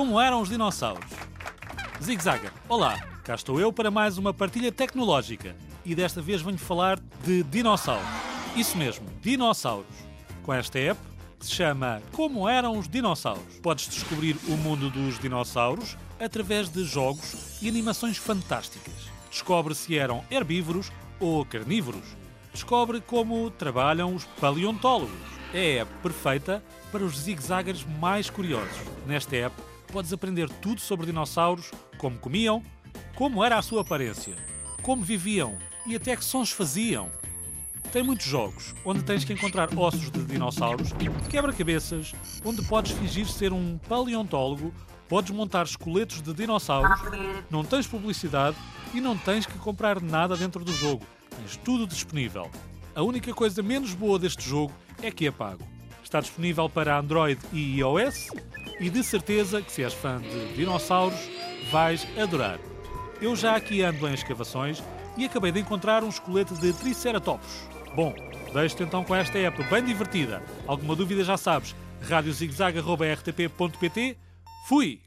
Como eram os dinossauros? Zig Zagger, olá, cá estou eu para mais uma partilha tecnológica e desta vez venho falar de dinossauros. Isso mesmo, dinossauros. Com esta app que se chama Como eram os dinossauros. Podes descobrir o mundo dos dinossauros através de jogos e animações fantásticas. Descobre se eram herbívoros ou carnívoros. Descobre como trabalham os paleontólogos. É a app perfeita para os zigzaggers mais curiosos. Nesta app podes aprender tudo sobre dinossauros, como comiam, como era a sua aparência, como viviam e até que sons faziam. Tem muitos jogos, onde tens que encontrar ossos de dinossauros, quebra-cabeças, onde podes fingir ser um paleontólogo, podes montar esqueletos de dinossauros, não tens publicidade e não tens que comprar nada dentro do jogo. Tens tudo disponível. A única coisa menos boa deste jogo é que é pago. Está disponível para Android e iOS e de certeza que se és fã de dinossauros vais adorar. Eu já aqui ando em escavações e acabei de encontrar um esqueleto de Triceratops. Bom, deixo-te então com esta app bem divertida. Alguma dúvida já sabes, radiozigzag.rtp.pt. Fui!